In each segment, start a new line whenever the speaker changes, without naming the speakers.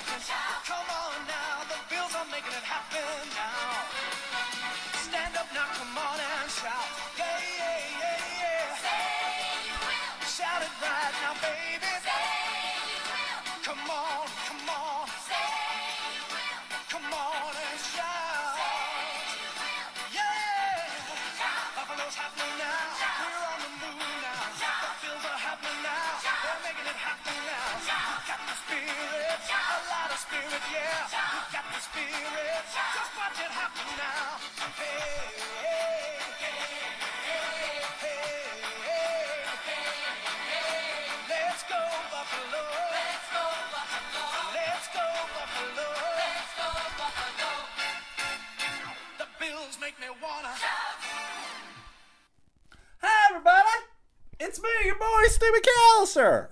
Come on
It's me, your boy, Steve McAllister.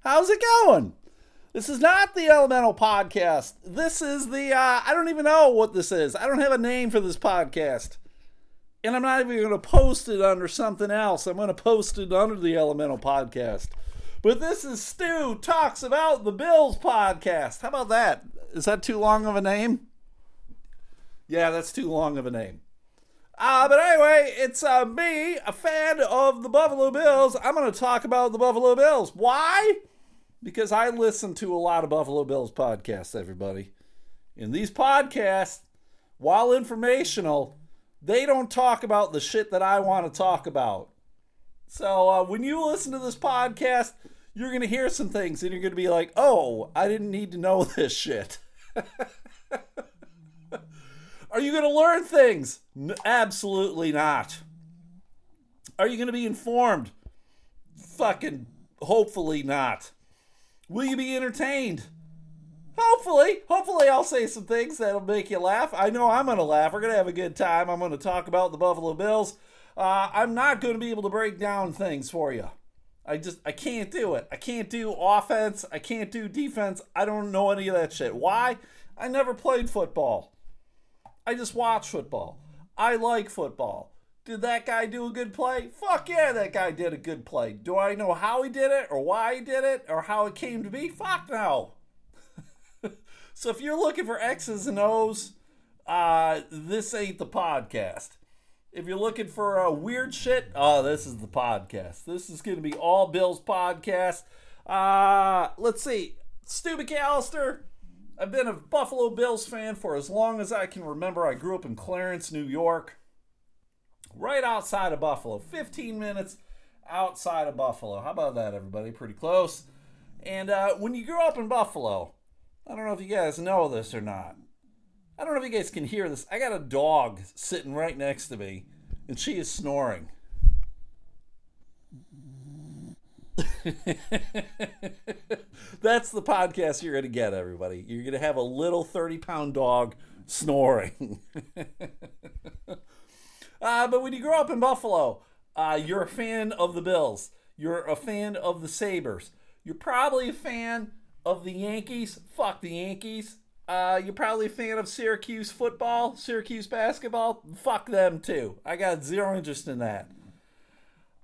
How's it going? This is not the Elemental Podcast. This is the, uh, I don't even know what this is. I don't have a name for this podcast. And I'm not even going to post it under something else. I'm going to post it under the Elemental Podcast. But this is Stu Talks About the Bills Podcast. How about that? Is that too long of a name? Yeah, that's too long of a name. Uh, but anyway, it's uh, me, a fan of the Buffalo Bills. I'm going to talk about the Buffalo Bills. Why? Because I listen to a lot of Buffalo Bills podcasts, everybody. In these podcasts, while informational, they don't talk about the shit that I want to talk about. So uh, when you listen to this podcast, you're going to hear some things and you're going to be like, oh, I didn't need to know this shit. Are you going to learn things? Absolutely not. Are you going to be informed? Fucking hopefully not. Will you be entertained? Hopefully. Hopefully, I'll say some things that'll make you laugh. I know I'm going to laugh. We're going to have a good time. I'm going to talk about the Buffalo Bills. Uh, I'm not going to be able to break down things for you. I just I can't do it. I can't do offense. I can't do defense. I don't know any of that shit. Why? I never played football. I just watch football. I like football. Did that guy do a good play? Fuck yeah, that guy did a good play. Do I know how he did it or why he did it or how it came to be? Fuck no. so if you're looking for X's and O's, uh, this ain't the podcast. If you're looking for uh, weird shit, oh, this is the podcast. This is going to be all Bills podcast. Uh, let's see. Stu McAllister. I've been a Buffalo Bills fan for as long as I can remember. I grew up in Clarence, New York, right outside of Buffalo, 15 minutes outside of Buffalo. How about that, everybody? Pretty close. And uh, when you grow up in Buffalo, I don't know if you guys know this or not. I don't know if you guys can hear this. I got a dog sitting right next to me, and she is snoring. That's the podcast you're going to get, everybody. You're going to have a little 30 pound dog snoring. uh, but when you grow up in Buffalo, uh, you're a fan of the Bills. You're a fan of the Sabres. You're probably a fan of the Yankees. Fuck the Yankees. Uh, you're probably a fan of Syracuse football, Syracuse basketball. Fuck them too. I got zero interest in that.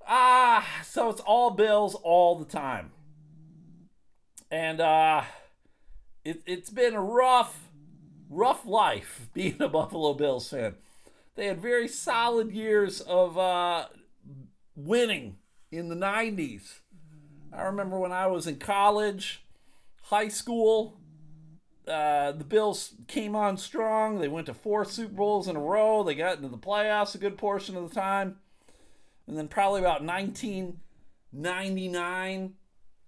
Ah, so it's all Bills all the time. And uh it, it's been a rough, rough life being a Buffalo Bills fan. They had very solid years of uh, winning in the 90s. I remember when I was in college, high school, uh, the Bills came on strong. They went to four Super Bowls in a row. They got into the playoffs a good portion of the time. And then probably about 1999,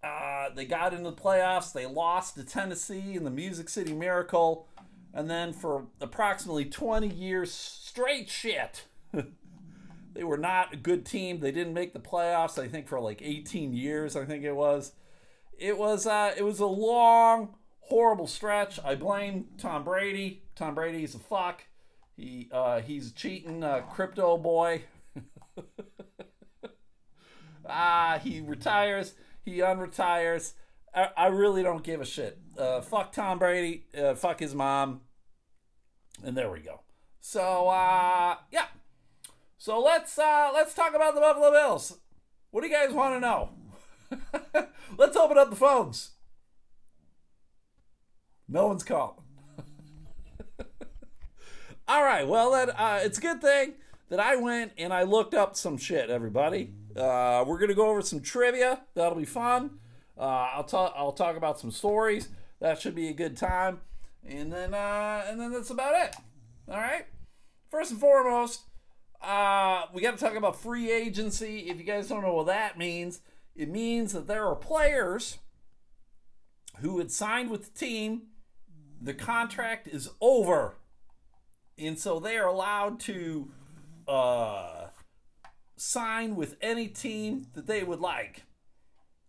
uh, they got into the playoffs. They lost to Tennessee in the Music City Miracle. And then for approximately 20 years straight shit. they were not a good team. They didn't make the playoffs, I think, for like 18 years, I think it was. It was uh, it was a long, horrible stretch. I blame Tom Brady. Tom Brady's a fuck. He uh, he's cheating uh, crypto boy. ah, he retires. He unretires. I, I really don't give a shit. Uh, fuck Tom Brady. Uh, fuck his mom. And there we go. So uh, yeah. So let's uh, let's talk about the Buffalo Bills. What do you guys want to know? let's open up the phones. No one's calling. All right. Well, that uh, it's a good thing that I went and I looked up some shit. Everybody, uh, we're gonna go over some trivia. That'll be fun. Uh, I'll talk. I'll talk about some stories. That should be a good time. And then, uh, and then that's about it. All right. First and foremost, uh, we got to talk about free agency. If you guys don't know what that means, it means that there are players who had signed with the team. The contract is over and so they are allowed to uh, sign with any team that they would like.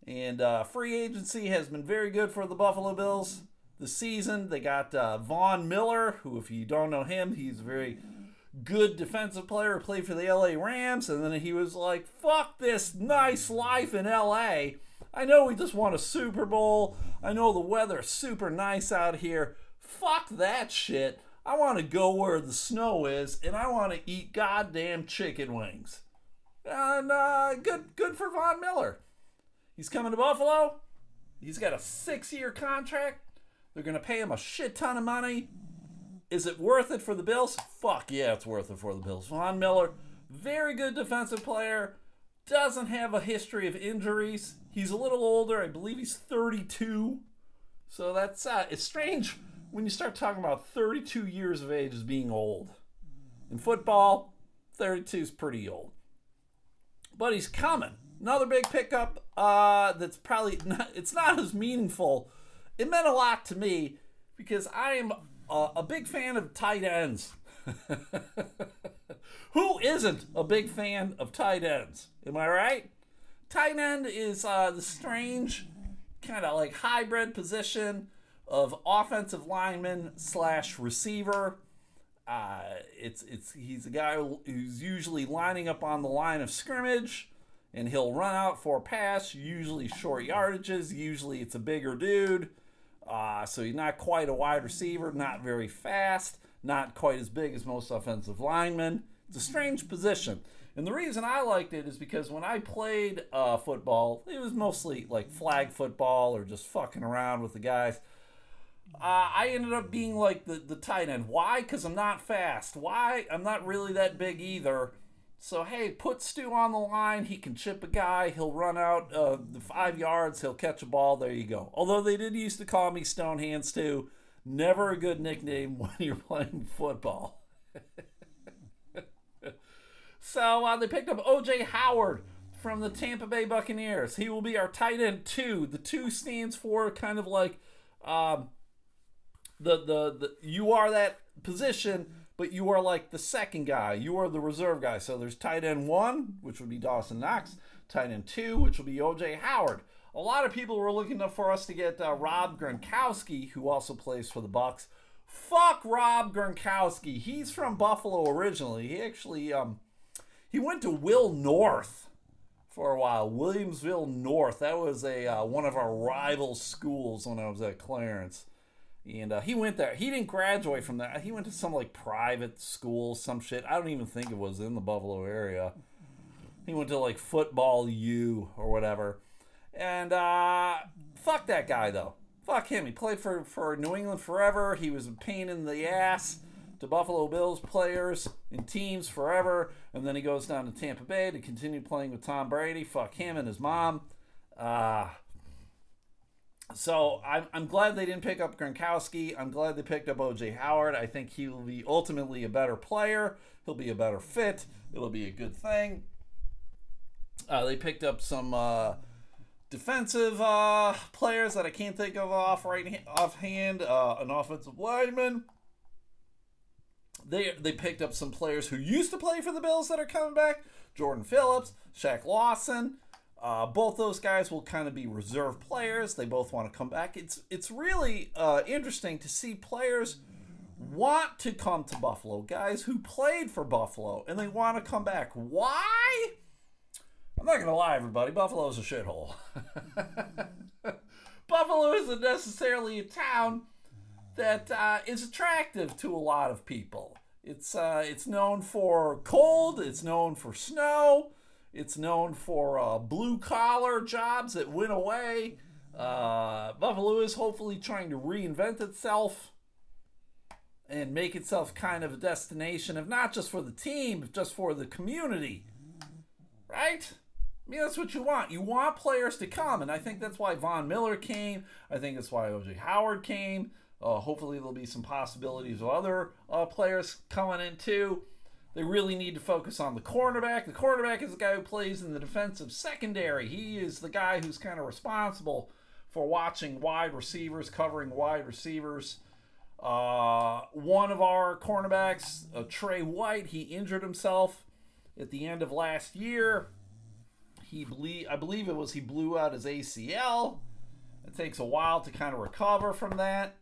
And uh, free agency has been very good for the Buffalo Bills this season. They got uh, Von Miller, who, if you don't know him, he's a very good defensive player who played for the LA Rams. And then he was like, fuck this nice life in LA. I know we just won a Super Bowl. I know the weather's super nice out here. Fuck that shit. I want to go where the snow is, and I want to eat goddamn chicken wings. And uh, good, good for Von Miller. He's coming to Buffalo. He's got a six-year contract. They're gonna pay him a shit ton of money. Is it worth it for the Bills? Fuck yeah, it's worth it for the Bills. Von Miller, very good defensive player. Doesn't have a history of injuries. He's a little older. I believe he's 32. So that's uh, it's strange when you start talking about 32 years of age as being old. In football, 32 is pretty old. But he's coming. Another big pickup uh, that's probably not, it's not as meaningful. It meant a lot to me because I am a, a big fan of tight ends. Who isn't a big fan of tight ends? Am I right? Tight end is uh, the strange kind of like hybrid position of offensive lineman slash receiver. Uh, it's it's he's a guy who's usually lining up on the line of scrimmage, and he'll run out for a pass. Usually short yardages. Usually it's a bigger dude. Uh, so he's not quite a wide receiver, not very fast, not quite as big as most offensive linemen. It's a strange position. And the reason I liked it is because when I played uh, football, it was mostly like flag football or just fucking around with the guys. Uh, I ended up being like the, the tight end. Why? Because I'm not fast. Why? I'm not really that big either. So, hey, put Stu on the line. He can chip a guy. He'll run out uh, the five yards. He'll catch a ball. There you go. Although they did used to call me Stone Hands too. Never a good nickname when you're playing football. so uh, they picked up O.J. Howard from the Tampa Bay Buccaneers. He will be our tight end two. The two stands for kind of like um, the, the the you are that position, but you are like the second guy. You are the reserve guy. So there's tight end one, which would be Dawson Knox. Tight end two, which will be OJ Howard. A lot of people were looking for us to get uh, Rob Gronkowski, who also plays for the Bucks. Fuck Rob Gronkowski. He's from Buffalo originally. He actually um he went to Will North for a while. Williamsville North. That was a uh, one of our rival schools when I was at Clarence and uh, he went there. He didn't graduate from that. He went to some like private school, some shit. I don't even think it was in the Buffalo area. He went to like football U or whatever. And uh, fuck that guy though. Fuck him. He played for for New England forever. He was a pain in the ass to Buffalo Bills players and teams forever. And then he goes down to Tampa Bay to continue playing with Tom Brady. Fuck him and his mom. Uh, so I'm, I'm glad they didn't pick up Gronkowski. I'm glad they picked up OJ Howard. I think he will be ultimately a better player. He'll be a better fit. It'll be a good thing. Uh, they picked up some uh, defensive uh, players that I can't think of off right offhand. Uh, an offensive lineman. They they picked up some players who used to play for the Bills that are coming back. Jordan Phillips, Shaq Lawson. Uh, both those guys will kind of be reserve players. They both want to come back. It's it's really uh, interesting to see players want to come to Buffalo. Guys who played for Buffalo and they want to come back. Why? I'm not gonna lie, everybody. Buffalo's a shithole. Buffalo isn't necessarily a town that uh, is attractive to a lot of people. It's uh, it's known for cold. It's known for snow. It's known for uh, blue collar jobs that went away. Uh, Buffalo is hopefully trying to reinvent itself and make itself kind of a destination, if not just for the team, but just for the community. Right? I mean, that's what you want. You want players to come, and I think that's why Von Miller came. I think that's why OJ Howard came. Uh, hopefully, there'll be some possibilities of other uh, players coming in too. They really need to focus on the cornerback. The cornerback is the guy who plays in the defensive secondary. He is the guy who's kind of responsible for watching wide receivers, covering wide receivers. Uh, one of our cornerbacks, uh, Trey White, he injured himself at the end of last year. He ble- I believe it was he blew out his ACL. It takes a while to kind of recover from that.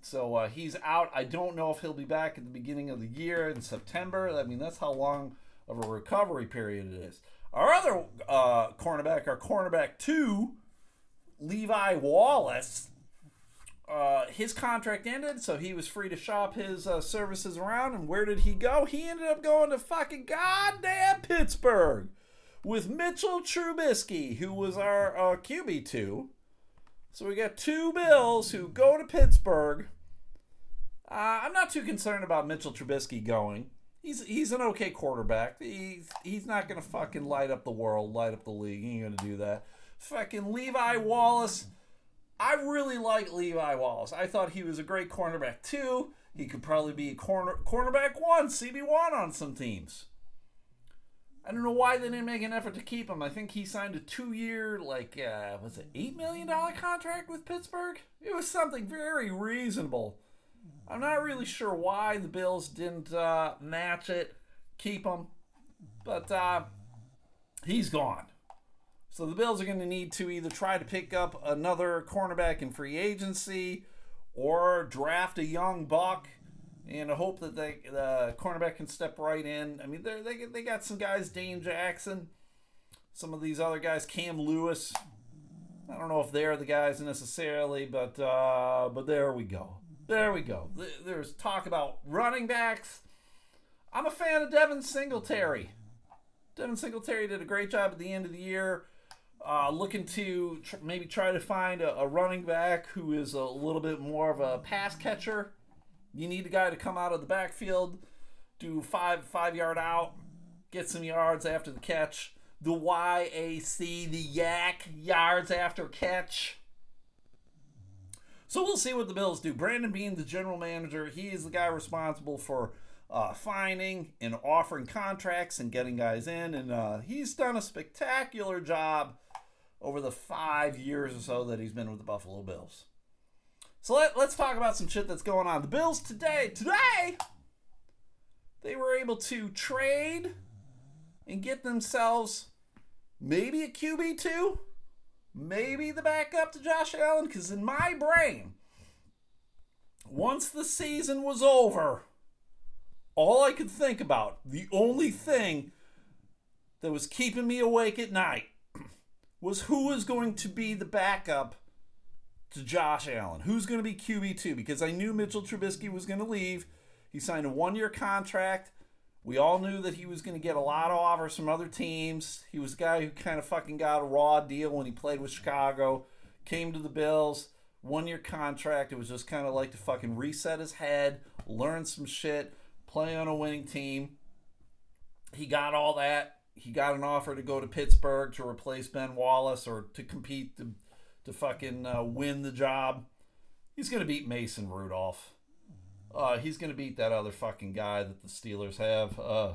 So uh, he's out. I don't know if he'll be back at the beginning of the year in September. I mean, that's how long of a recovery period it is. Our other uh, cornerback, our cornerback two, Levi Wallace, uh, his contract ended, so he was free to shop his uh, services around. And where did he go? He ended up going to fucking goddamn Pittsburgh with Mitchell Trubisky, who was our uh, QB2. So we got two Bills who go to Pittsburgh. Uh, I'm not too concerned about Mitchell Trubisky going. He's he's an okay quarterback. He's he's not gonna fucking light up the world, light up the league. He ain't gonna do that. Fucking Levi Wallace. I really like Levi Wallace. I thought he was a great cornerback too. He could probably be a corner cornerback one, CB one on some teams. I don't know why they didn't make an effort to keep him. I think he signed a two-year, like, uh, was it eight million dollar contract with Pittsburgh? It was something very reasonable. I'm not really sure why the Bills didn't uh, match it, keep him, but uh, he's gone. So the Bills are going to need to either try to pick up another cornerback in free agency or draft a young buck and I hope that they, the cornerback can step right in. I mean, they they got some guys, Dane Jackson, some of these other guys, Cam Lewis. I don't know if they're the guys necessarily, but uh, but there we go. There we go. There's talk about running backs. I'm a fan of Devin Singletary. Devin Singletary did a great job at the end of the year. Uh, looking to tr- maybe try to find a, a running back who is a little bit more of a pass catcher you need a guy to come out of the backfield, do five five yard out, get some yards after the catch. The YAC, the yak yards after catch. So we'll see what the Bills do. Brandon Beane the general manager, he is the guy responsible for uh, finding and offering contracts and getting guys in, and uh, he's done a spectacular job over the five years or so that he's been with the Buffalo Bills. So let, let's talk about some shit that's going on. The Bills today, today, they were able to trade and get themselves maybe a QB2, maybe the backup to Josh Allen. Because in my brain, once the season was over, all I could think about, the only thing that was keeping me awake at night, was who was going to be the backup to Josh Allen. Who's going to be QB2? Because I knew Mitchell Trubisky was going to leave. He signed a one year contract. We all knew that he was going to get a lot of offers from other teams. He was a guy who kind of fucking got a raw deal when he played with Chicago, came to the Bills, one year contract. It was just kind of like to fucking reset his head, learn some shit, play on a winning team. He got all that. He got an offer to go to Pittsburgh to replace Ben Wallace or to compete to to fucking uh, win the job. He's going to beat Mason Rudolph. Uh, he's going to beat that other fucking guy that the Steelers have. Uh,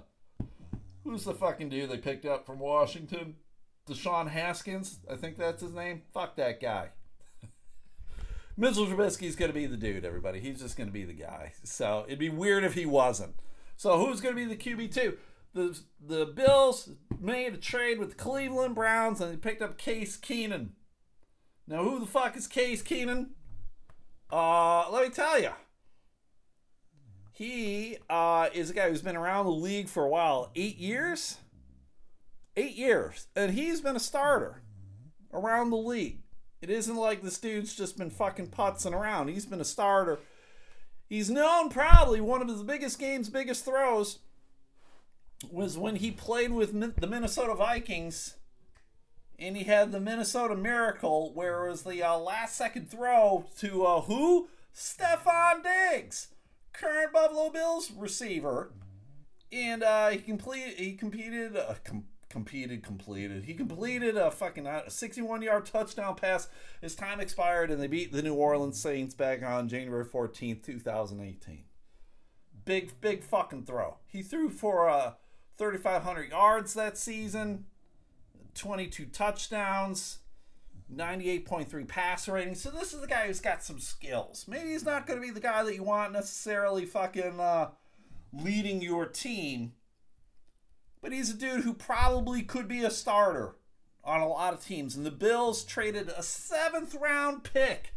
who's the fucking dude they picked up from Washington? Deshaun Haskins, I think that's his name. Fuck that guy. Mitchell Trubisky's going to be the dude, everybody. He's just going to be the guy. So it'd be weird if he wasn't. So who's going to be the QB2? The, the Bills made a trade with the Cleveland Browns and they picked up Case Keenum. Now, who the fuck is Case Keenum? Uh, let me tell you. He uh, is a guy who's been around the league for a while. Eight years? Eight years. And he's been a starter around the league. It isn't like this dude's just been fucking putzing around. He's been a starter. He's known probably one of his biggest games, biggest throws was when he played with the Minnesota Vikings and he had the Minnesota Miracle, where it was the uh, last second throw to uh, who? Stefon Diggs, current Buffalo Bills receiver, and uh, he completed. He competed. Uh, com- competed, completed. He completed a fucking 61 yard touchdown pass. His time expired, and they beat the New Orleans Saints back on January 14th, 2018. Big, big fucking throw. He threw for uh, 3,500 yards that season, 22 touchdowns, 98.3 pass rating. So this is the guy who's got some skills. Maybe he's not going to be the guy that you want necessarily fucking uh, leading your team but he's a dude who probably could be a starter on a lot of teams. And the Bills traded a seventh round pick.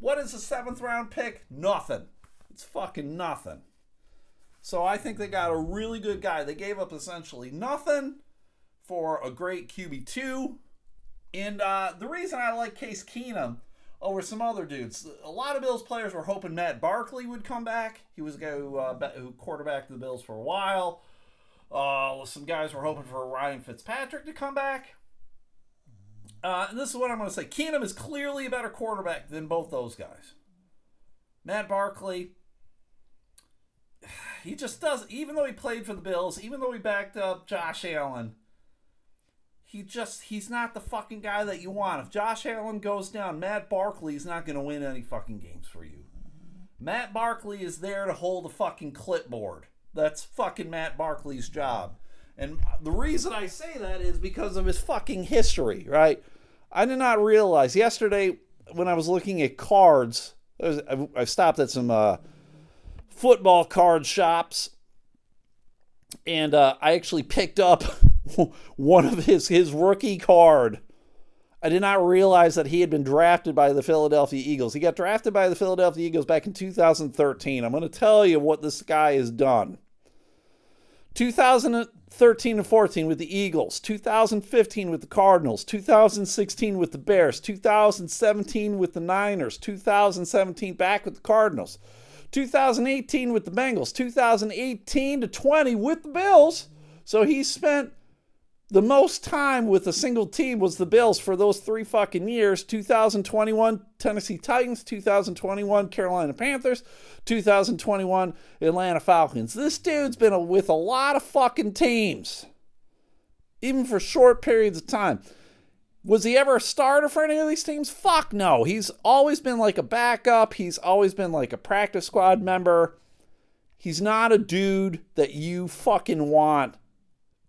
What is a seventh round pick? Nothing. It's fucking nothing. So I think they got a really good guy. They gave up essentially nothing for a great QB2. And uh, the reason I like Case Keenum over some other dudes, a lot of Bills players were hoping Matt Barkley would come back. He was a guy who, uh, who quarterbacked the Bills for a while. Uh, some guys were hoping for Ryan Fitzpatrick to come back. Uh, and this is what I'm going to say. Keenum is clearly a better quarterback than both those guys. Matt Barkley, he just doesn't, even though he played for the Bills, even though he backed up Josh Allen, he just, he's not the fucking guy that you want. If Josh Allen goes down, Matt Barkley is not going to win any fucking games for you. Matt Barkley is there to hold a fucking clipboard. That's fucking Matt Barkley's job. And the reason I say that is because of his fucking history, right? I did not realize yesterday when I was looking at cards, I stopped at some uh, football card shops, and uh, I actually picked up one of his his rookie card. I did not realize that he had been drafted by the Philadelphia Eagles. He got drafted by the Philadelphia Eagles back in 2013. I'm going to tell you what this guy has done. 2013 and 14 with the Eagles, 2015 with the Cardinals, 2016 with the Bears, 2017 with the Niners, 2017 back with the Cardinals, 2018 with the Bengals, 2018 to 20 with the Bills. So he spent the most time with a single team was the Bills for those three fucking years 2021 Tennessee Titans, 2021 Carolina Panthers, 2021 Atlanta Falcons. This dude's been with a lot of fucking teams, even for short periods of time. Was he ever a starter for any of these teams? Fuck no. He's always been like a backup, he's always been like a practice squad member. He's not a dude that you fucking want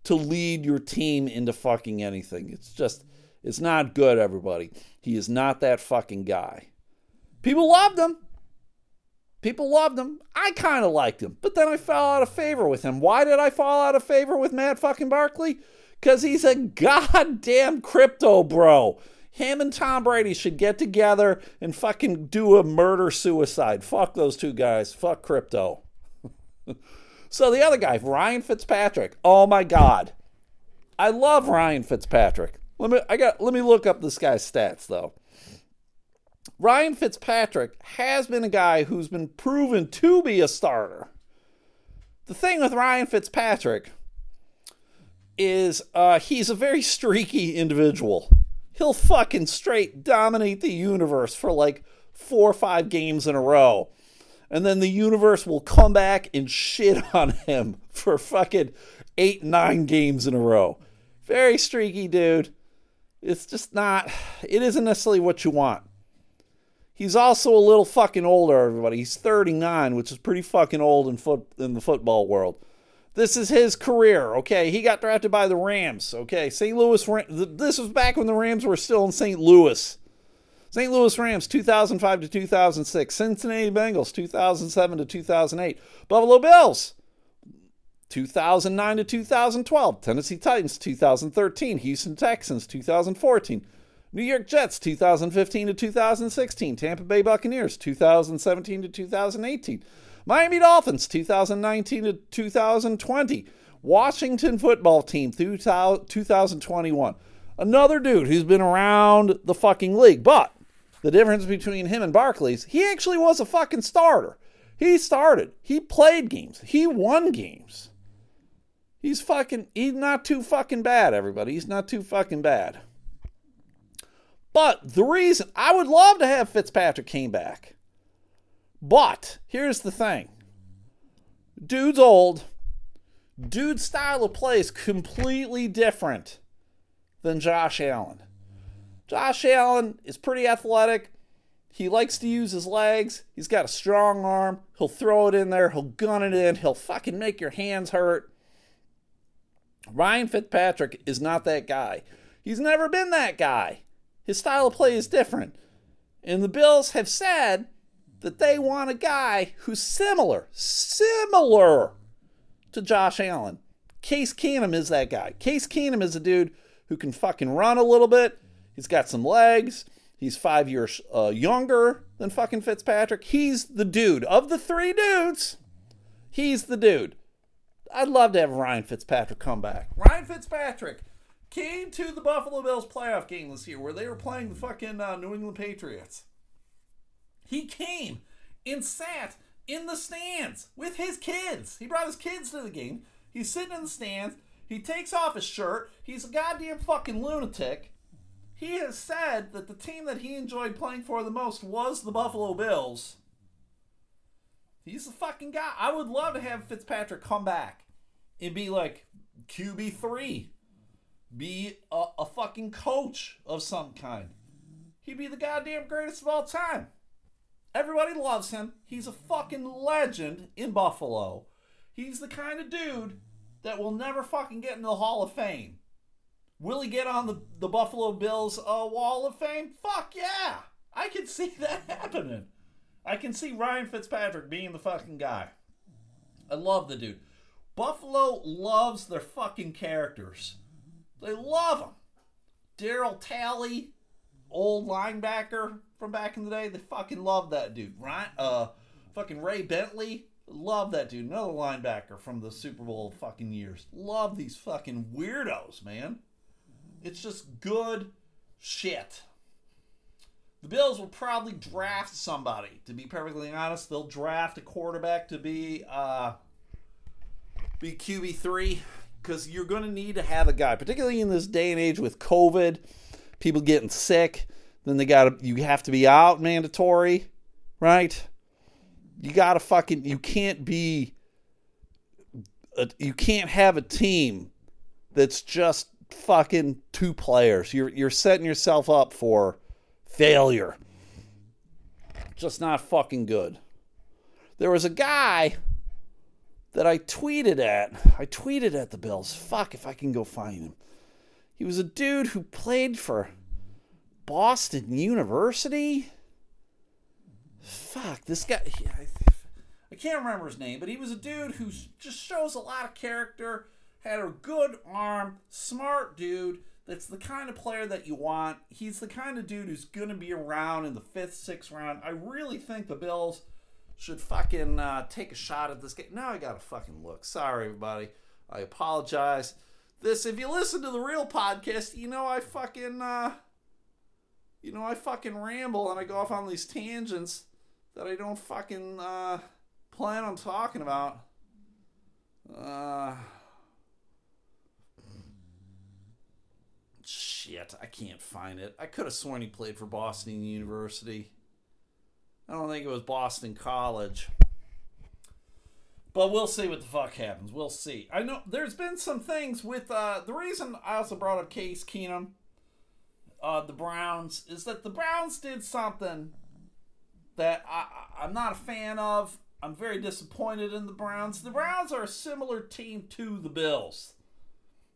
to lead your team into fucking anything. It's just, it's not good, everybody. He is not that fucking guy. People loved him. People loved him. I kind of liked him, but then I fell out of favor with him. Why did I fall out of favor with Matt fucking Barkley? Because he's a goddamn crypto bro. Him and Tom Brady should get together and fucking do a murder suicide. Fuck those two guys. Fuck crypto. So the other guy, Ryan Fitzpatrick. Oh my God, I love Ryan Fitzpatrick. Let me I got let me look up this guy's stats though. Ryan Fitzpatrick has been a guy who's been proven to be a starter. The thing with Ryan Fitzpatrick is uh, he's a very streaky individual. He'll fucking straight dominate the universe for like four or five games in a row and then the universe will come back and shit on him for fucking eight, nine games in a row. Very streaky dude. It's just not, it isn't necessarily what you want. He's also a little fucking older, everybody. He's 39, which is pretty fucking old in foot in the football world. This is his career, okay? He got drafted by the Rams, okay? St. Louis. This was back when the Rams were still in St. Louis. St. Louis Rams 2005 to 2006, Cincinnati Bengals 2007 to 2008, Buffalo Bills 2009 to 2012, Tennessee Titans 2013, Houston Texans 2014, New York Jets 2015 to 2016, Tampa Bay Buccaneers 2017 to 2018, Miami Dolphins 2019 to 2020, Washington football team 2021. Another dude who's been around the fucking league, but the difference between him and Barkley's, he actually was a fucking starter. He started. He played games. He won games. He's fucking, he's not too fucking bad, everybody. He's not too fucking bad. But the reason I would love to have Fitzpatrick came back. But here's the thing. Dude's old. Dude's style of play is completely different than Josh Allen. Josh Allen is pretty athletic. He likes to use his legs. He's got a strong arm. He'll throw it in there. He'll gun it in. He'll fucking make your hands hurt. Ryan Fitzpatrick is not that guy. He's never been that guy. His style of play is different. And the Bills have said that they want a guy who's similar, similar to Josh Allen. Case Keenum is that guy. Case Keenum is a dude who can fucking run a little bit. He's got some legs. He's five years uh, younger than fucking Fitzpatrick. He's the dude. Of the three dudes, he's the dude. I'd love to have Ryan Fitzpatrick come back. Ryan Fitzpatrick came to the Buffalo Bills playoff game this year where they were playing the fucking uh, New England Patriots. He came and sat in the stands with his kids. He brought his kids to the game. He's sitting in the stands. He takes off his shirt. He's a goddamn fucking lunatic. He has said that the team that he enjoyed playing for the most was the Buffalo Bills. He's the fucking guy. I would love to have Fitzpatrick come back and be like QB3. Be a, a fucking coach of some kind. He'd be the goddamn greatest of all time. Everybody loves him. He's a fucking legend in Buffalo. He's the kind of dude that will never fucking get in the Hall of Fame. Will he get on the, the Buffalo Bills uh, Wall of Fame? Fuck yeah! I can see that happening. I can see Ryan Fitzpatrick being the fucking guy. I love the dude. Buffalo loves their fucking characters. They love them. Darryl Talley, old linebacker from back in the day, they fucking love that dude. Ryan, uh, fucking Ray Bentley, love that dude. Another linebacker from the Super Bowl fucking years. Love these fucking weirdos, man. It's just good shit. The Bills will probably draft somebody. To be perfectly honest, they'll draft a quarterback to be uh, be QB three because you're going to need to have a guy, particularly in this day and age with COVID, people getting sick. Then they got you have to be out mandatory, right? You got to fucking you can't be a, you can't have a team that's just fucking two players. You're you're setting yourself up for failure. Just not fucking good. There was a guy that I tweeted at. I tweeted at the Bills. Fuck if I can go find him. He was a dude who played for Boston University. Fuck, this guy. I, I can't remember his name, but he was a dude who just shows a lot of character, had a good arm, smart dude. That's the kind of player that you want. He's the kind of dude who's going to be around in the fifth, sixth round. I really think the Bills should fucking uh, take a shot at this game. Now I got to fucking look. Sorry, everybody. I apologize. This, if you listen to the real podcast, you know I fucking, uh, you know I fucking ramble and I go off on these tangents that I don't fucking uh, plan on talking about. Uh, shit, I can't find it. I could have sworn he played for Boston University. I don't think it was Boston College. But we'll see what the fuck happens. We'll see. I know there's been some things with uh, the reason I also brought up Case Keenum, uh, the Browns, is that the Browns did something that I, I'm not a fan of. I'm very disappointed in the Browns. The Browns are a similar team to the Bills,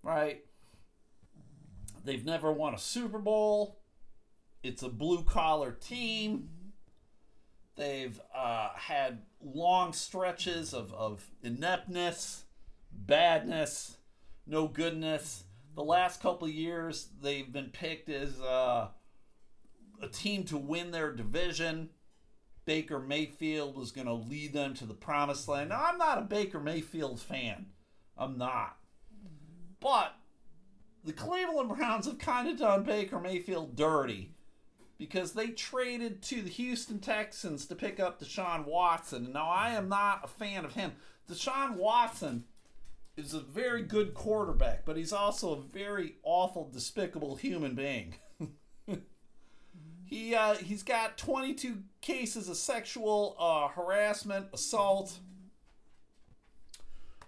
right? They've never won a Super Bowl. It's a blue collar team. They've uh, had long stretches of, of ineptness, badness, no goodness. The last couple years, they've been picked as uh, a team to win their division. Baker Mayfield was going to lead them to the promised land. Now, I'm not a Baker Mayfield fan. I'm not. But the Cleveland Browns have kind of done Baker Mayfield dirty because they traded to the Houston Texans to pick up Deshaun Watson. Now, I am not a fan of him. Deshaun Watson is a very good quarterback, but he's also a very awful, despicable human being. He uh, he's got 22 cases of sexual uh, harassment, assault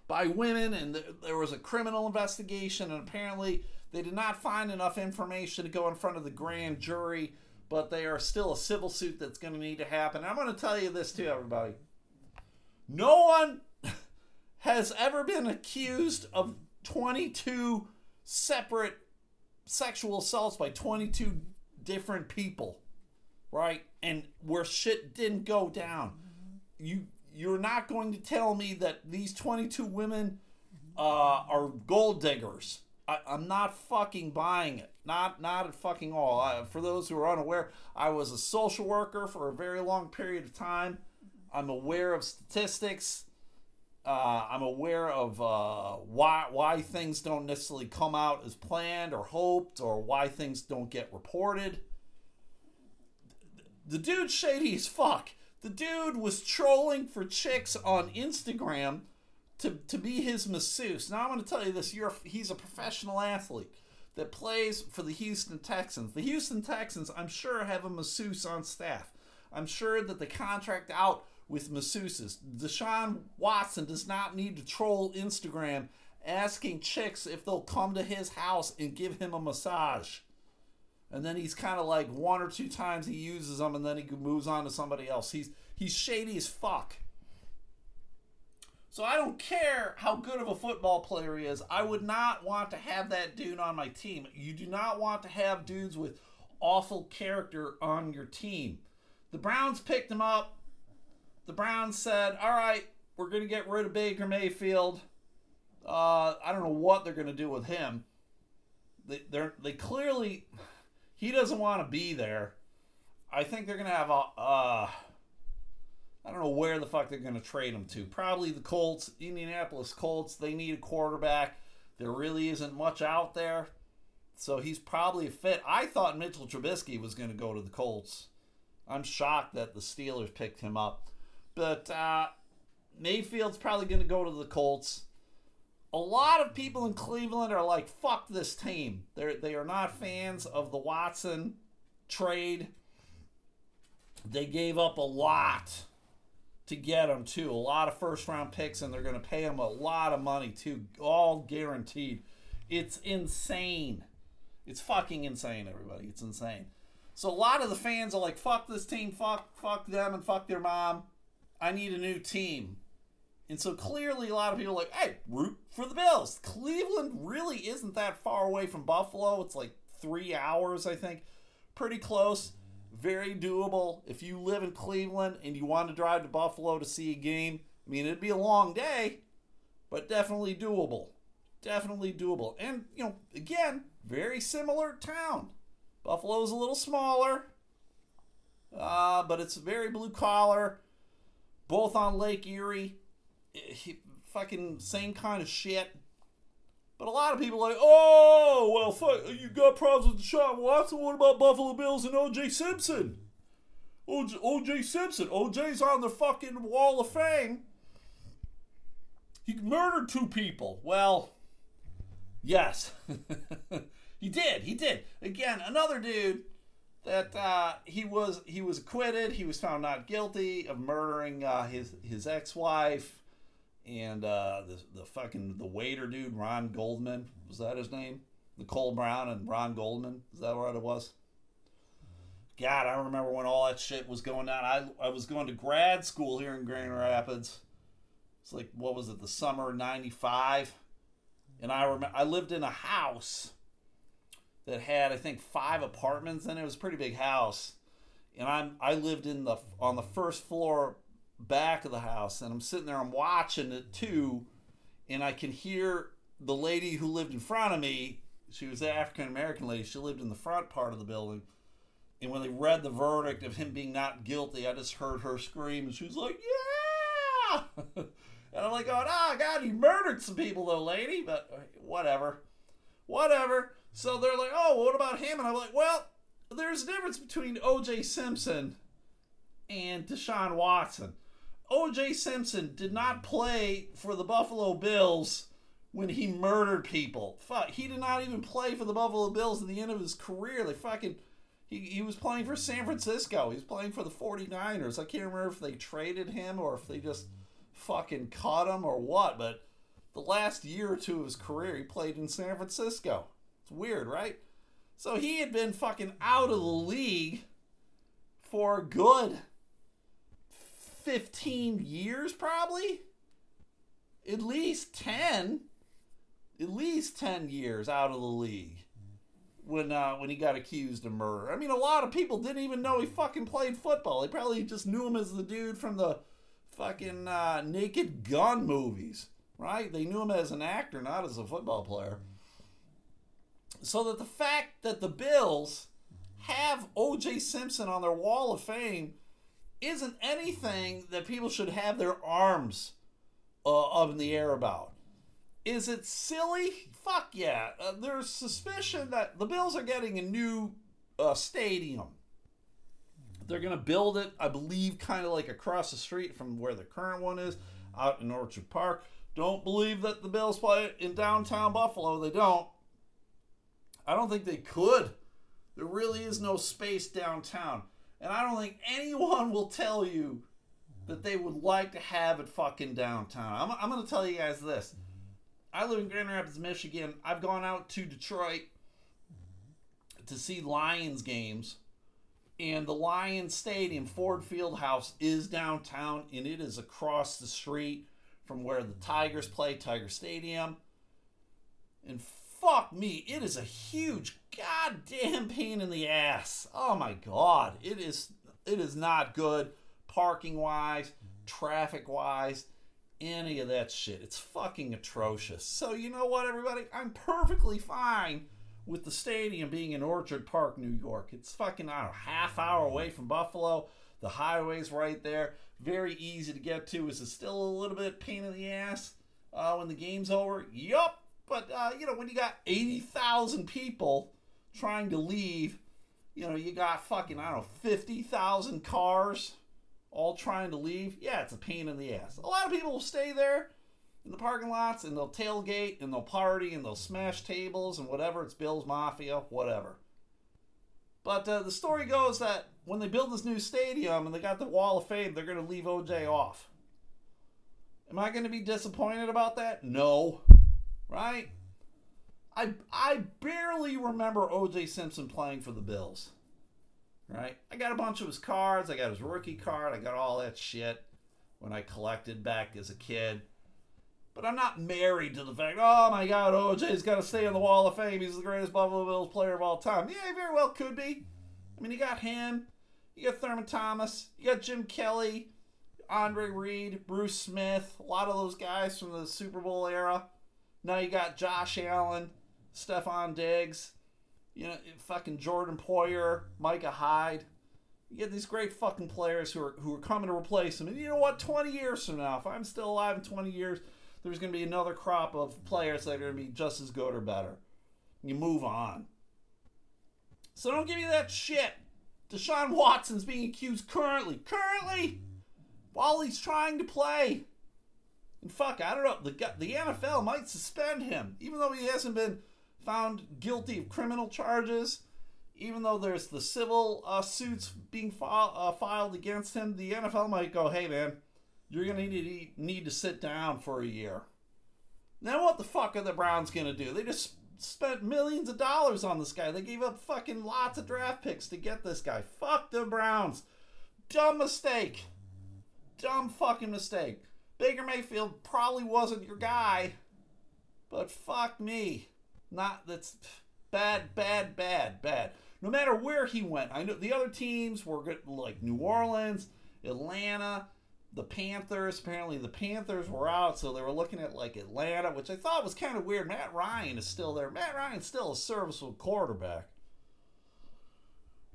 by women, and th- there was a criminal investigation, and apparently they did not find enough information to go in front of the grand jury. But they are still a civil suit that's going to need to happen. I'm going to tell you this too, everybody. No one has ever been accused of 22 separate sexual assaults by 22 different people, right? And where shit didn't go down. You you're not going to tell me that these 22 women uh, are gold diggers. I, I'm not fucking buying it. Not not at fucking all. I, for those who are unaware, I was a social worker for a very long period of time. I'm aware of statistics. Uh, I'm aware of uh, why why things don't necessarily come out as planned or hoped, or why things don't get reported. The dude's shady as fuck. The dude was trolling for chicks on Instagram to, to be his masseuse. Now I'm going to tell you this: you're he's a professional athlete that plays for the Houston Texans. The Houston Texans, I'm sure, have a masseuse on staff. I'm sure that the contract out with masseuses. Deshaun Watson does not need to troll Instagram asking chicks if they'll come to his house and give him a massage. And then he's kind of like one or two times he uses them and then he moves on to somebody else. He's he's shady as fuck. So I don't care how good of a football player he is. I would not want to have that dude on my team. You do not want to have dudes with awful character on your team. The Browns picked him up. The Browns said, "All right, we're going to get rid of Baker Mayfield. Uh, I don't know what they're going to do with him. They they they clearly he doesn't want to be there. I think they're going to have a uh, I don't know where the fuck they're going to trade him to. Probably the Colts, Indianapolis Colts. They need a quarterback. There really isn't much out there. So he's probably a fit. I thought Mitchell Trubisky was going to go to the Colts. I'm shocked that the Steelers picked him up. But uh, Mayfield's probably going to go to the Colts. A lot of people in Cleveland are like, fuck this team. They're, they are not fans of the Watson trade. They gave up a lot to get him, too. A lot of first round picks, and they're going to pay him a lot of money, too. All guaranteed. It's insane. It's fucking insane, everybody. It's insane. So a lot of the fans are like, fuck this team, fuck, fuck them, and fuck their mom. I need a new team. And so clearly, a lot of people like, hey, root for the Bills. Cleveland really isn't that far away from Buffalo. It's like three hours, I think. Pretty close. Very doable. If you live in Cleveland and you want to drive to Buffalo to see a game, I mean, it'd be a long day, but definitely doable. Definitely doable. And, you know, again, very similar town. Buffalo's a little smaller, uh, but it's very blue collar. Both on Lake Erie. He, fucking same kind of shit. But a lot of people are like, oh, well, fuck, you got problems with Deshaun Watson. What about Buffalo Bills and O.J. Simpson? O.J. Simpson. O.J.'s on the fucking Wall of Fame. He murdered two people. Well, yes. he did. He did. Again, another dude that uh, he was he was acquitted. He was found not guilty of murdering uh, his his ex-wife and uh, the the fucking the waiter dude Ron Goldman was that his name? Nicole Brown and Ron Goldman is that what it was? God, I remember when all that shit was going down. I I was going to grad school here in Grand Rapids. It's like what was it? The summer of '95, and I remember I lived in a house that had I think five apartments in it. It was a pretty big house, and I'm I lived in the on the first floor back of the house and I'm sitting there, I'm watching it too, and I can hear the lady who lived in front of me. She was an African American lady. She lived in the front part of the building. And when they read the verdict of him being not guilty, I just heard her scream, and she was like, "Yeah!" and I'm like, "Oh, God, he murdered some people, though, lady." But uh, whatever, whatever. So they're like, "Oh, what about him?" And I'm like, "Well, there's a difference between O.J. Simpson and Deshaun Watson." O.J. Simpson did not play for the Buffalo Bills when he murdered people. Fuck, he did not even play for the Buffalo Bills at the end of his career. They fucking He, he was playing for San Francisco. He was playing for the 49ers. I can't remember if they traded him or if they just fucking caught him or what, but the last year or two of his career, he played in San Francisco. It's weird, right? So he had been fucking out of the league for good 15 years, probably. At least 10. At least 10 years out of the league when uh, when he got accused of murder. I mean, a lot of people didn't even know he fucking played football. They probably just knew him as the dude from the fucking uh, Naked Gun movies, right? They knew him as an actor, not as a football player. So that the fact that the Bills have O.J. Simpson on their wall of fame isn't anything that people should have their arms uh, up in the air about. Is it silly? Fuck yeah. Uh, there's suspicion that the Bills are getting a new uh, stadium. They're going to build it, I believe, kind of like across the street from where the current one is, out in Orchard Park. Don't believe that the Bills play in downtown Buffalo. They don't. I don't think they could. There really is no space downtown. And I don't think anyone will tell you that they would like to have it fucking downtown. I'm, I'm going to tell you guys this. I live in Grand Rapids, Michigan. I've gone out to Detroit to see Lions games. And the Lions Stadium, Ford Field House, is downtown and it is across the street from where the Tigers play, Tiger Stadium. And fuck me, it is a huge goddamn pain in the ass. Oh my god, it is it is not good parking wise, traffic wise, any of that shit. It's fucking atrocious. So you know what, everybody, I'm perfectly fine with the stadium being in Orchard Park, New York. It's fucking I don't know, half hour away from Buffalo. The highway's right there. Very easy to get to. Is it still a little bit pain in the ass uh, when the game's over? Yup. But uh, you know, when you got eighty thousand people trying to leave, you know, you got fucking I don't know fifty thousand cars all trying to leave. Yeah, it's a pain in the ass. A lot of people will stay there in the parking lots and they'll tailgate and they'll party and they'll smash tables and whatever. It's Bill's Mafia, whatever. But uh, the story goes that when they build this new stadium and they got the Wall of Fame, they're going to leave OJ off. Am I going to be disappointed about that? No right? I I barely remember O.J. Simpson playing for the Bills. Right? I got a bunch of his cards. I got his rookie card. I got all that shit when I collected back as a kid. But I'm not married to the fact, oh my God, OJ's got to stay in the Wall of Fame. He's the greatest Buffalo Bills player of all time. Yeah, he very well could be. I mean, you got him, you got Thurman Thomas, you got Jim Kelly, Andre Reed, Bruce Smith, a lot of those guys from the Super Bowl era. Now you got Josh Allen, Stefon Diggs, you know, fucking Jordan Poyer, Micah Hyde. You get these great fucking players who are who are coming to replace him. And you know what? 20 years from now, if I'm still alive in 20 years, there's going to be another crop of players that are going to be just as good or better. You move on. So don't give me that shit. Deshaun Watson's being accused currently, currently, while he's trying to play. And fuck, I don't know. The the NFL might suspend him, even though he hasn't been found guilty of criminal charges. Even though there's the civil uh, suits being uh, filed against him, the NFL might go, "Hey, man, you're gonna need to, need to sit down for a year." Now, what the fuck are the Browns gonna do? They just spent millions of dollars on this guy. They gave up fucking lots of draft picks to get this guy. Fuck the Browns. Dumb mistake. Dumb fucking mistake. Baker Mayfield probably wasn't your guy, but fuck me. Not that's bad, bad, bad, bad. No matter where he went, I know the other teams were good, like New Orleans, Atlanta, the Panthers. Apparently, the Panthers were out, so they were looking at like Atlanta, which I thought was kind of weird. Matt Ryan is still there. Matt Ryan's still a serviceable quarterback.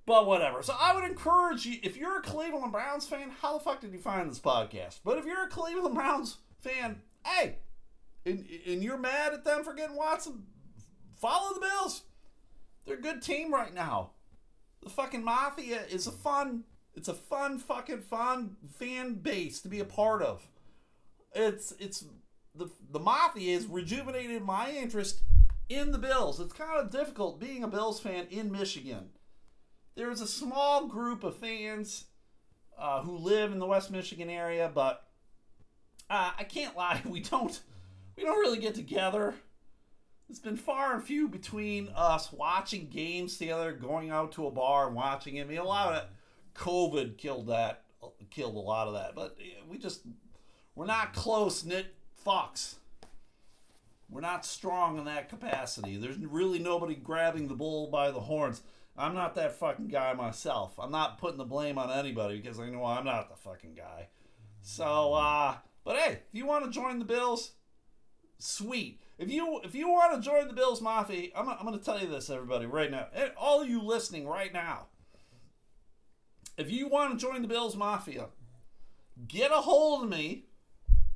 But whatever. So I would encourage you, if you're a Cleveland Browns fan, how the fuck did you find this podcast? But if you're a Cleveland Browns fan, hey, and, and you're mad at them for getting Watson, follow the Bills. They're a good team right now. The fucking Mafia is a fun, it's a fun fucking fun fan base to be a part of. It's, it's, the, the Mafia has rejuvenated my interest in the Bills. It's kind of difficult being a Bills fan in Michigan there's a small group of fans uh, who live in the West Michigan area, but uh, I can't lie, we don't we don't really get together. It's been far and few between us watching games together, going out to a bar and watching it. I mean, a lot of that COVID killed that, killed a lot of that. But we just we're not close knit fucks. We're not strong in that capacity. There's really nobody grabbing the bull by the horns. I'm not that fucking guy myself. I'm not putting the blame on anybody because I know I'm not the fucking guy. So, uh, but hey, if you want to join the Bills, sweet. If you if you want to join the Bills Mafia, I'm, I'm going to tell you this, everybody, right now, and all of you listening right now. If you want to join the Bills Mafia, get a hold of me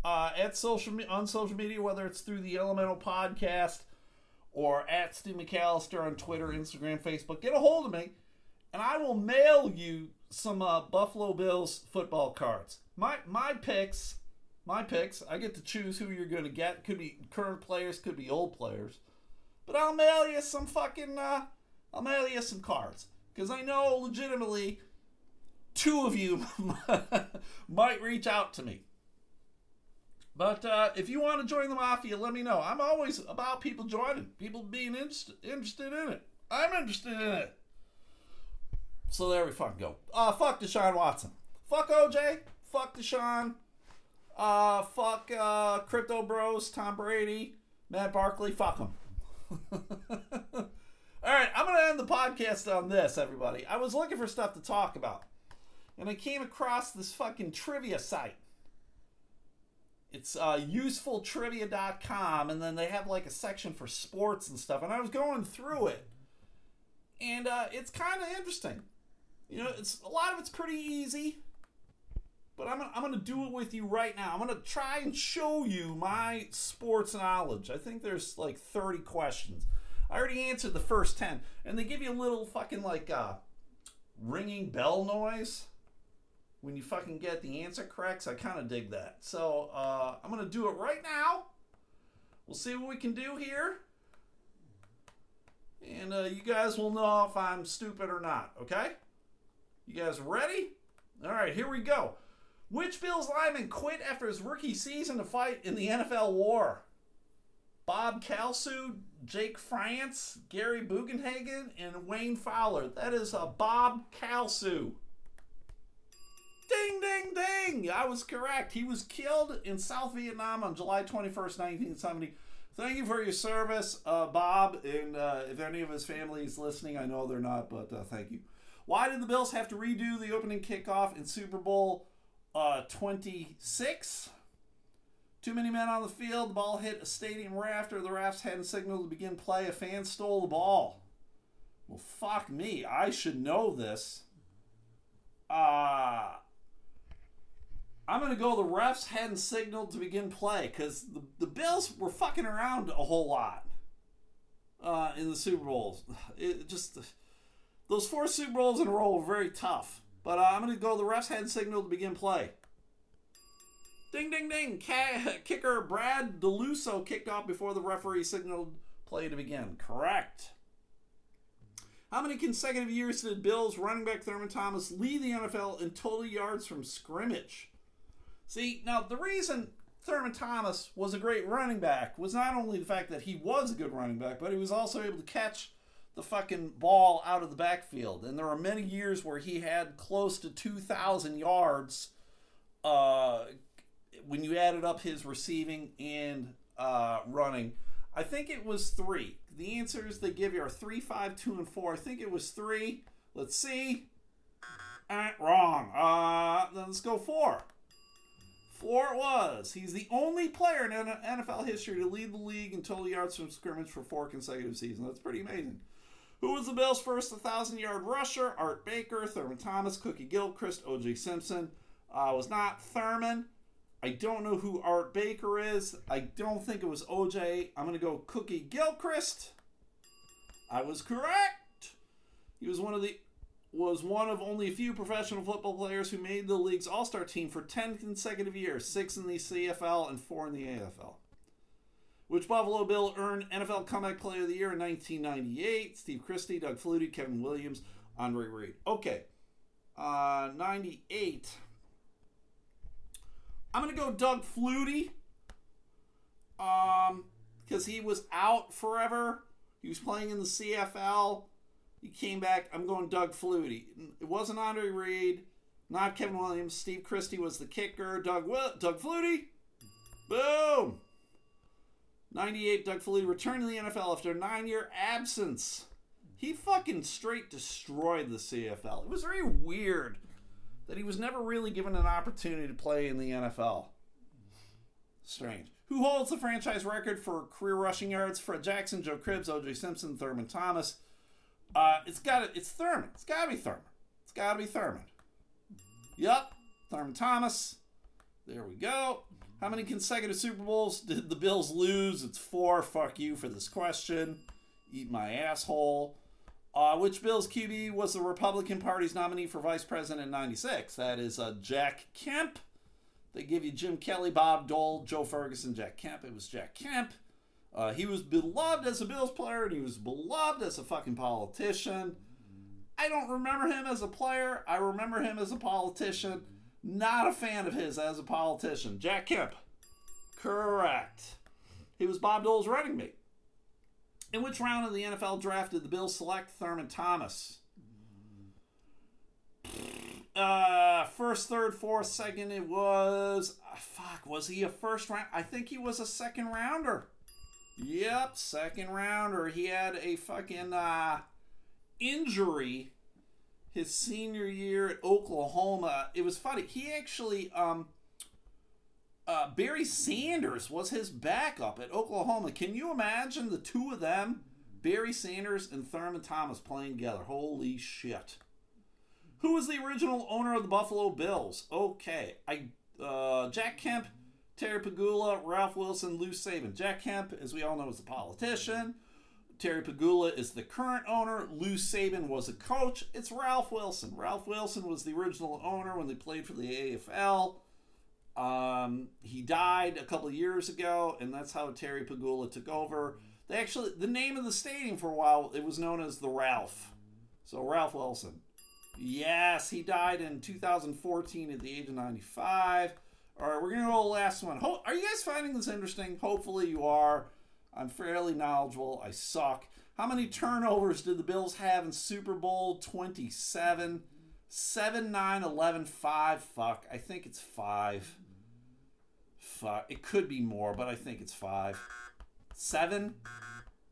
uh, at social on social media, whether it's through the Elemental Podcast or at Stu McAllister on Twitter, Instagram, Facebook. Get a hold of me, and I will mail you some uh, Buffalo Bills football cards. My my picks, my picks. I get to choose who you're going to get. Could be current players, could be old players, but I'll mail you some fucking. Uh, I'll mail you some cards because I know legitimately two of you might reach out to me. But uh, if you want to join the mafia, let me know. I'm always about people joining, people being interested in it. I'm interested in it. So there we fucking go. Uh, fuck Deshaun Watson. Fuck OJ. Fuck Deshaun. Uh, fuck uh, Crypto Bros, Tom Brady, Matt Barkley. Fuck them. All right, I'm going to end the podcast on this, everybody. I was looking for stuff to talk about, and I came across this fucking trivia site. It's uh, usefultrivia.com, and then they have like a section for sports and stuff. And I was going through it, and uh, it's kind of interesting. You know, it's a lot of it's pretty easy, but I'm gonna, I'm gonna do it with you right now. I'm gonna try and show you my sports knowledge. I think there's like 30 questions. I already answered the first 10, and they give you a little fucking like uh, ringing bell noise when you fucking get the answer correct. So I kind of dig that. So uh, I'm going to do it right now. We'll see what we can do here. And uh, you guys will know if I'm stupid or not, okay? You guys ready? All right, here we go. Which Bills lineman quit after his rookie season to fight in the NFL war? Bob Kalsu, Jake France, Gary Bugenhagen, and Wayne Fowler. That is a uh, Bob Kalsu. Ding, ding, ding! I was correct. He was killed in South Vietnam on July 21st, 1970. Thank you for your service, uh, Bob. And uh, if any of his family is listening, I know they're not, but uh, thank you. Why did the Bills have to redo the opening kickoff in Super Bowl uh, 26? Too many men on the field. The ball hit a stadium rafter. The refs hadn't signaled to begin play. A fan stole the ball. Well, fuck me. I should know this. Uh, I'm going to go the refs hadn't signaled to begin play because the, the Bills were fucking around a whole lot uh, in the Super Bowls. It just those four Super Bowls in a row were very tough. But uh, I'm going to go the refs hadn't signaled to begin play. Ding, ding, ding. kicker Brad Daluiso kicked off before the referee signaled play to begin. Correct. How many consecutive years did Bills running back Thurman Thomas lead the NFL in total yards from scrimmage? See, now the reason Thurman Thomas was a great running back was not only the fact that he was a good running back, but he was also able to catch the fucking ball out of the backfield. And there are many years where he had close to 2,000 yards uh, when you added up his receiving and uh, running. I think it was three. The answers they give you are three, five, two, and four. I think it was three. Let's see. Wrong. Uh, let's go four. Four it was. He's the only player in NFL history to lead the league in total yards from scrimmage for four consecutive seasons. That's pretty amazing. Who was the Bills' first 1,000 yard rusher? Art Baker, Thurman Thomas, Cookie Gilchrist, O.J. Simpson. Uh, was not Thurman. I don't know who Art Baker is. I don't think it was O.J. I'm going to go Cookie Gilchrist. I was correct. He was one of the was one of only a few professional football players who made the league's All Star team for 10 consecutive years, six in the CFL and four in the AFL. Which Buffalo Bill earned NFL Comeback Player of the Year in 1998? Steve Christie, Doug Flutie, Kevin Williams, Andre Reed. Okay. Uh, 98. I'm going to go Doug Flutie. Um, because he was out forever. He was playing in the CFL. He came back. I'm going Doug Flutie. It wasn't Andre Reed, not Kevin Williams. Steve Christie was the kicker. Doug Will- Doug Flutie. Boom. 98. Doug Flutie returned to the NFL after a nine-year absence. He fucking straight destroyed the CFL. It was very weird that he was never really given an opportunity to play in the NFL. Strange. Who holds the franchise record for career rushing yards? Fred Jackson, Joe Cribbs, O.J. Simpson, Thurman Thomas. Uh, it's got to, it's Thurman. It's got to be Thurman. It's got to be Thurman. Yup, Thurman Thomas. There we go. How many consecutive Super Bowls did the Bills lose? It's four. Fuck you for this question. Eat my asshole. Uh, which Bills QB was the Republican Party's nominee for vice president in 96? That is uh, Jack Kemp. They give you Jim Kelly, Bob Dole, Joe Ferguson, Jack Kemp. It was Jack Kemp. Uh, he was beloved as a Bills player and he was beloved as a fucking politician. I don't remember him as a player. I remember him as a politician. Not a fan of his as a politician. Jack Kemp. Correct. He was Bob Dole's running mate. In which round of the NFL draft did the Bills select Thurman Thomas? Uh, first, third, fourth, second. It was uh, fuck. Was he a first round? I think he was a second rounder. Yep, second rounder. He had a fucking uh, injury his senior year at Oklahoma. It was funny. He actually um, uh, Barry Sanders was his backup at Oklahoma. Can you imagine the two of them, Barry Sanders and Thurman Thomas, playing together? Holy shit! Who was the original owner of the Buffalo Bills? Okay, I uh, Jack Kemp, Terry Pegula, Ralph Wilson, Lou Saban. Jack Kemp, as we all know, is a politician. Terry Pegula is the current owner. Lou Saban was a coach. It's Ralph Wilson. Ralph Wilson was the original owner when they played for the AFL. Um, he died a couple years ago, and that's how Terry Pegula took over. They actually, the name of the stadium for a while, it was known as the Ralph. So Ralph Wilson. Yes, he died in 2014 at the age of 95. All right, we're gonna go to the last one. Ho- are you guys finding this interesting? Hopefully you are. I'm fairly knowledgeable. I suck. How many turnovers did the Bills have in Super Bowl 27? 7, 9, 11, 5. Fuck. I think it's 5. Fuck. It could be more, but I think it's 5. 7?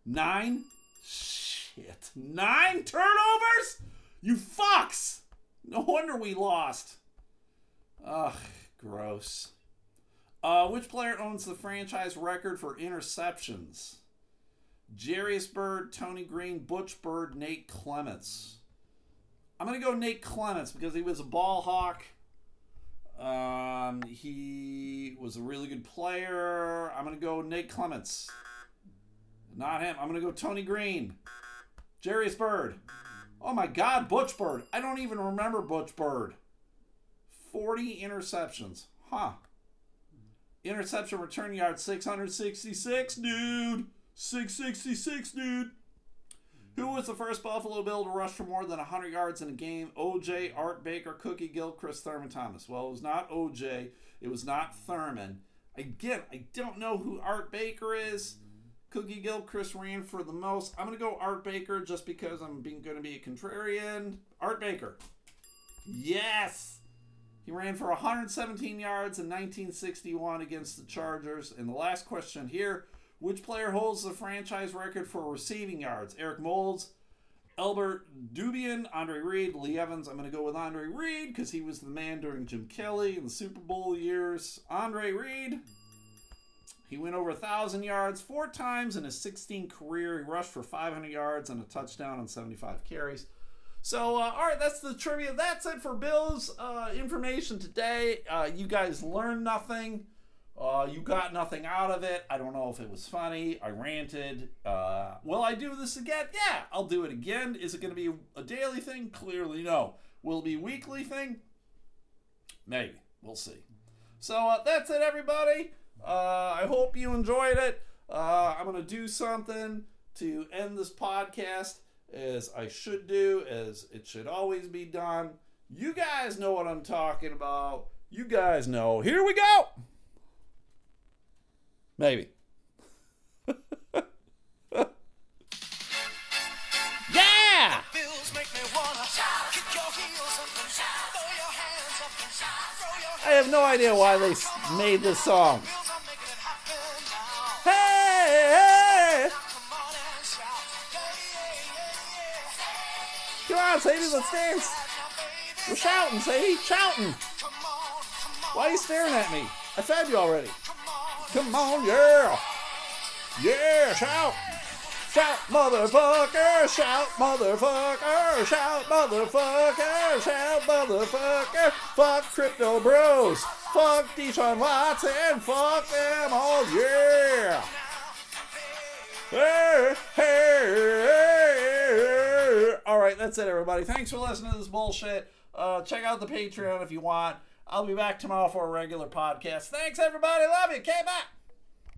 9? Shit. 9 turnovers? You fucks! No wonder we lost. Ugh, gross. Uh, which player owns the franchise record for interceptions? Jairus Byrd, Tony Greene, Butch Byrd, Nate Clements. I'm gonna go Nate Clements because he was a ball hawk. Um, he was a really good player. I'm gonna go Nate Clements. Not him. I'm gonna go Tony Greene. Jairus Byrd. Oh my God, Butch Byrd. I don't even remember Butch Bird. 40 interceptions. Huh. Interception return yard 666, dude. 666, dude. Who was the first Buffalo Bill to rush for more than 100 yards in a game? OJ, Art Baker, Cookie Gilchrist, Thurman Thomas. Well, it was not OJ. It was not Thurman. Again, I don't know who Art Baker is. Cookie Gilchrist ran for the most. I'm going to go Art Baker just because I'm going to be a contrarian. Art Baker. Yes. He ran for 117 yards in 1961 against the Chargers. And the last question here which player holds the franchise record for receiving yards? Eric Moulds, Elbert Dubenion, Andre Reed, Lee Evans. I'm going to go with Andre Reed because he was the man during Jim Kelly in the Super Bowl years. Andre Reed. He went over 1,000 yards four times in his 16 career. He rushed for 500 yards and a touchdown on 75 carries. So, uh, all right, that's the trivia. That's it for Bill's uh, information today. Uh, you guys learned nothing. Uh, you got nothing out of it. I don't know if it was funny. I ranted. Uh, will I do this again? Yeah, I'll do it again. Is it going to be a daily thing? Clearly, no. Will it be weekly thing? Maybe. We'll see. So uh, that's it, everybody. I hope you enjoyed it. I'm going to do something to end this podcast. As I should do, as it should always be done. You guys know what I'm talking about. You guys know. Here we go. Maybe. yeah!
Bills make me wanna kick your heels up and throw your hands up and throw your
I have no idea why they made this song.
Come on,
Sadie, let's dance. We're shouting, Sadie, shouting. Why are you staring at me? I fed you already.
come on.
Come on, yeah. Yeah, shout. Shout, motherfucker. Shout, motherfucker. Shout, motherfucker. Shout, motherfucker. Fuck crypto bros. Fuck Deshaun Watson. Fuck them all, yeah. Hey, hey, hey. All right, that's it, everybody. Thanks for listening to this bullshit. Uh, check out the Patreon if you want. I'll be back tomorrow for a regular podcast. Thanks, everybody. Love you. Okay, bye.